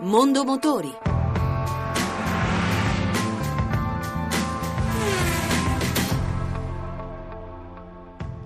Mondo Motori.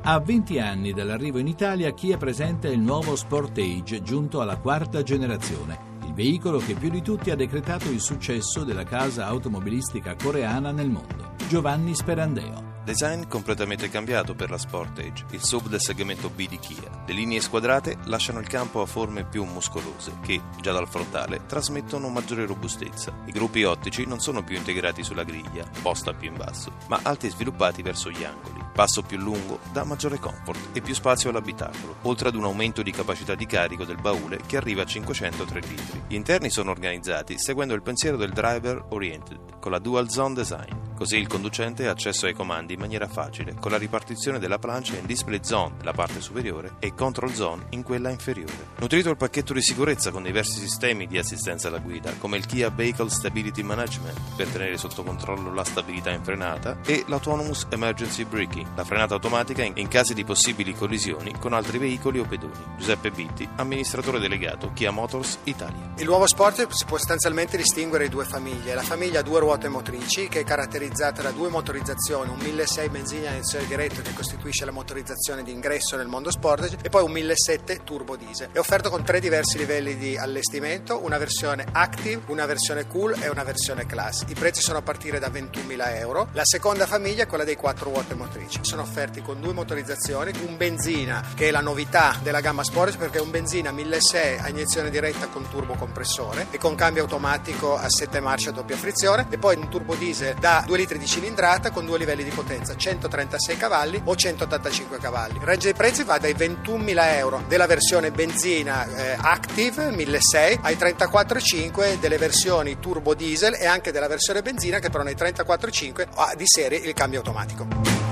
A 20 anni dall'arrivo in Italia, Kia presenta il nuovo Sportage giunto alla quarta generazione, il veicolo che più di tutti ha decretato il successo della casa automobilistica coreana nel mondo. Giovanni Sperandeo. Design completamente cambiato per la Sportage, il sub del segmento B di Kia. Le linee squadrate lasciano il campo a forme più muscolose che, già dal frontale, trasmettono maggiore robustezza. I gruppi ottici non sono più integrati sulla griglia, posta più in basso, ma alti e sviluppati verso gli angoli. Passo più lungo dà maggiore comfort e più spazio all'abitacolo, oltre ad un aumento di capacità di carico del baule che arriva a 503 litri. Gli interni sono organizzati seguendo il pensiero del driver oriented, con la dual zone design. Così il conducente ha accesso ai comandi in maniera facile, con la ripartizione della plancia in display zone nella parte superiore e control zone in quella inferiore. Nutrito il pacchetto di sicurezza con diversi sistemi di assistenza alla guida, come il Kia Vehicle Stability Management per tenere sotto controllo la stabilità in frenata e l'Autonomous Emergency Braking, la frenata automatica in casi di possibili collisioni con altri veicoli o pedoni. Giuseppe Bitti, amministratore delegato Kia Motors Italia. Il nuovo sport si può sostanzialmente distinguere in due famiglie. La famiglia a due ruote motrici che è caratterizzata da due motorizzazioni, un 1600 benzina iniezione diretta che costituisce la motorizzazione di ingresso nel mondo Sportage e poi un 1700 turbo diesel. È offerto con tre diversi livelli di allestimento, una versione Active, una versione Cool e una versione Class. I prezzi sono a partire da 21.000 euro. La seconda famiglia è quella dei quattro ruote motrici. Sono offerti con due motorizzazioni, un benzina che è la novità della gamma Sportage perché è un benzina 1600 a iniezione diretta con turbo compressore e con cambio automatico a 7 marce a doppia frizione e poi un turbo diesel da 2 litri di cilindrata con due livelli di potenza, 136 cavalli o 185 cavalli. Il range dei prezzi va dai 21.000 euro della versione benzina eh, Active 1600 ai 34,5 delle versioni turbo diesel e anche della versione benzina che però nei 34,5 ha di serie il cambio automatico.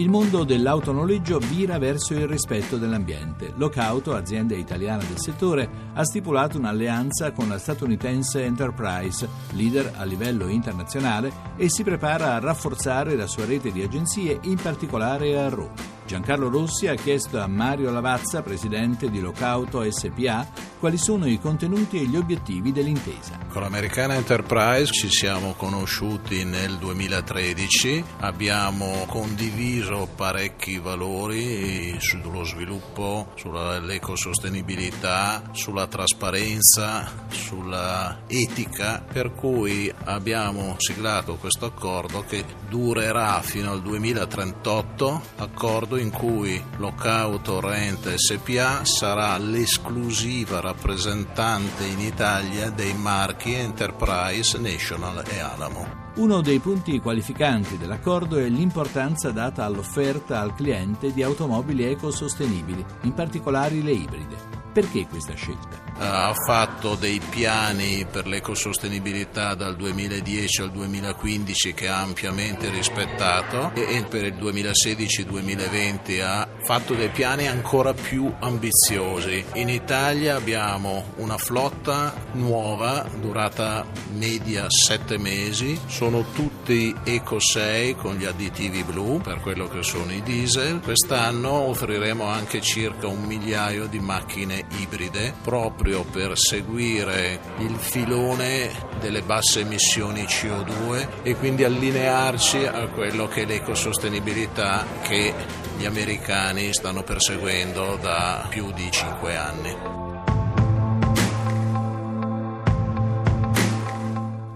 Il mondo dell'autonoleggio vira verso il rispetto dell'ambiente. Locauto, azienda italiana del settore, ha stipulato un'alleanza con la statunitense Enterprise, leader a livello internazionale, e si prepara a rafforzare la sua rete di agenzie, in particolare a Roma. Giancarlo Rossi ha chiesto a Mario Lavazza, presidente di Locauto SPA, quali sono i contenuti e gli obiettivi dell'intesa. Con l'Americana Enterprise ci siamo conosciuti nel 2013, abbiamo condiviso parecchi valori sullo sviluppo, sull'ecosostenibilità, sulla trasparenza, sulla etica, per cui abbiamo siglato questo accordo che durerà fino al 2038, accordo in cui Locauto Rent SPA sarà l'esclusiva rappresentante in Italia dei marchi Enterprise, National e Alamo. Uno dei punti qualificanti dell'accordo è l'importanza data all'offerta al cliente di automobili ecosostenibili, in particolare le ibride. Perché questa scelta? Ha fatto dei piani per l'ecosostenibilità dal 2010 al 2015 che ha ampiamente rispettato e per il 2016-2020 ha fatto dei piani ancora più ambiziosi. In Italia abbiamo una flotta nuova, durata media 7 mesi, sono tutti Eco 6 con gli additivi blu per quello che sono i diesel. Quest'anno offriremo anche circa un migliaio di macchine ibride proprio proprio per seguire il filone delle basse emissioni CO2 e quindi allinearci a quello che è l'ecosostenibilità che gli americani stanno perseguendo da più di 5 anni.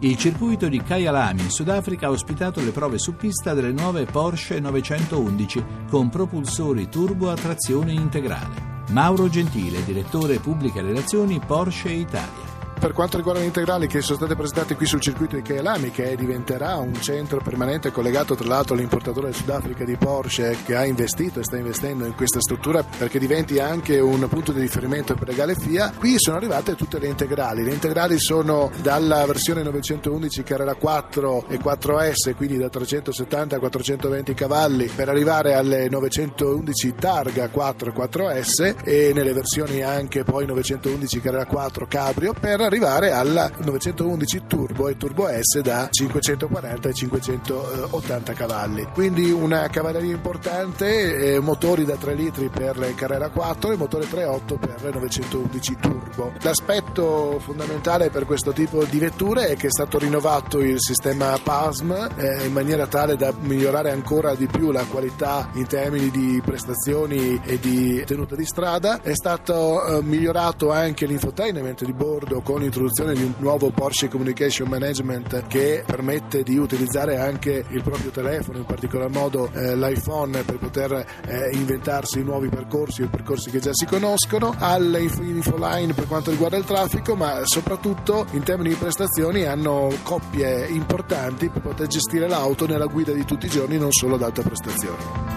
Il circuito di Kyalami in Sudafrica ha ospitato le prove su pista delle nuove Porsche 911 con propulsori turbo a trazione integrale. Mauro Gentile, direttore pubbliche relazioni Porsche Italia per quanto riguarda gli integrali che sono state presentate qui sul circuito di Kaelami che diventerà un centro permanente collegato tra l'altro all'importatore del Sudafrica di Porsche che ha investito e sta investendo in questa struttura perché diventi anche un punto di riferimento per le gare FIA qui sono arrivate tutte le integrali. Le integrali sono dalla versione 911 Carrera 4 e 4S quindi da 370 a 420 cavalli per arrivare alle 911 Targa 4 e 4S e nelle versioni anche poi 911 Carrera 4 Cabrio per arrivare arrivare alla 911 Turbo e Turbo S da 540 e 580 cavalli. Quindi una cavalleria importante, eh, motori da 3 litri per Carrera 4 e motore 3.8 per 911 Turbo. L'aspetto fondamentale per questo tipo di vetture è che è stato rinnovato il sistema PASM eh, in maniera tale da migliorare ancora di più la qualità in termini di prestazioni e di tenuta di strada. È stato eh, migliorato anche l'infotainment di bordo con l'introduzione di un nuovo Porsche Communication Management che permette di utilizzare anche il proprio telefono, in particolar modo eh, l'iPhone per poter eh, inventarsi nuovi percorsi o percorsi che già si conoscono, all'infoline per quanto riguarda il traffico, ma soprattutto in termini di prestazioni hanno coppie importanti per poter gestire l'auto nella guida di tutti i giorni, non solo ad alta prestazione.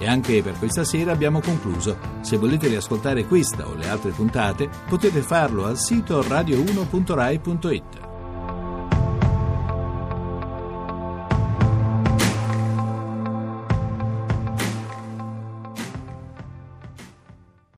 E anche per questa sera abbiamo concluso. Se volete riascoltare questa o le altre puntate, potete farlo al sito radio1.rai.it.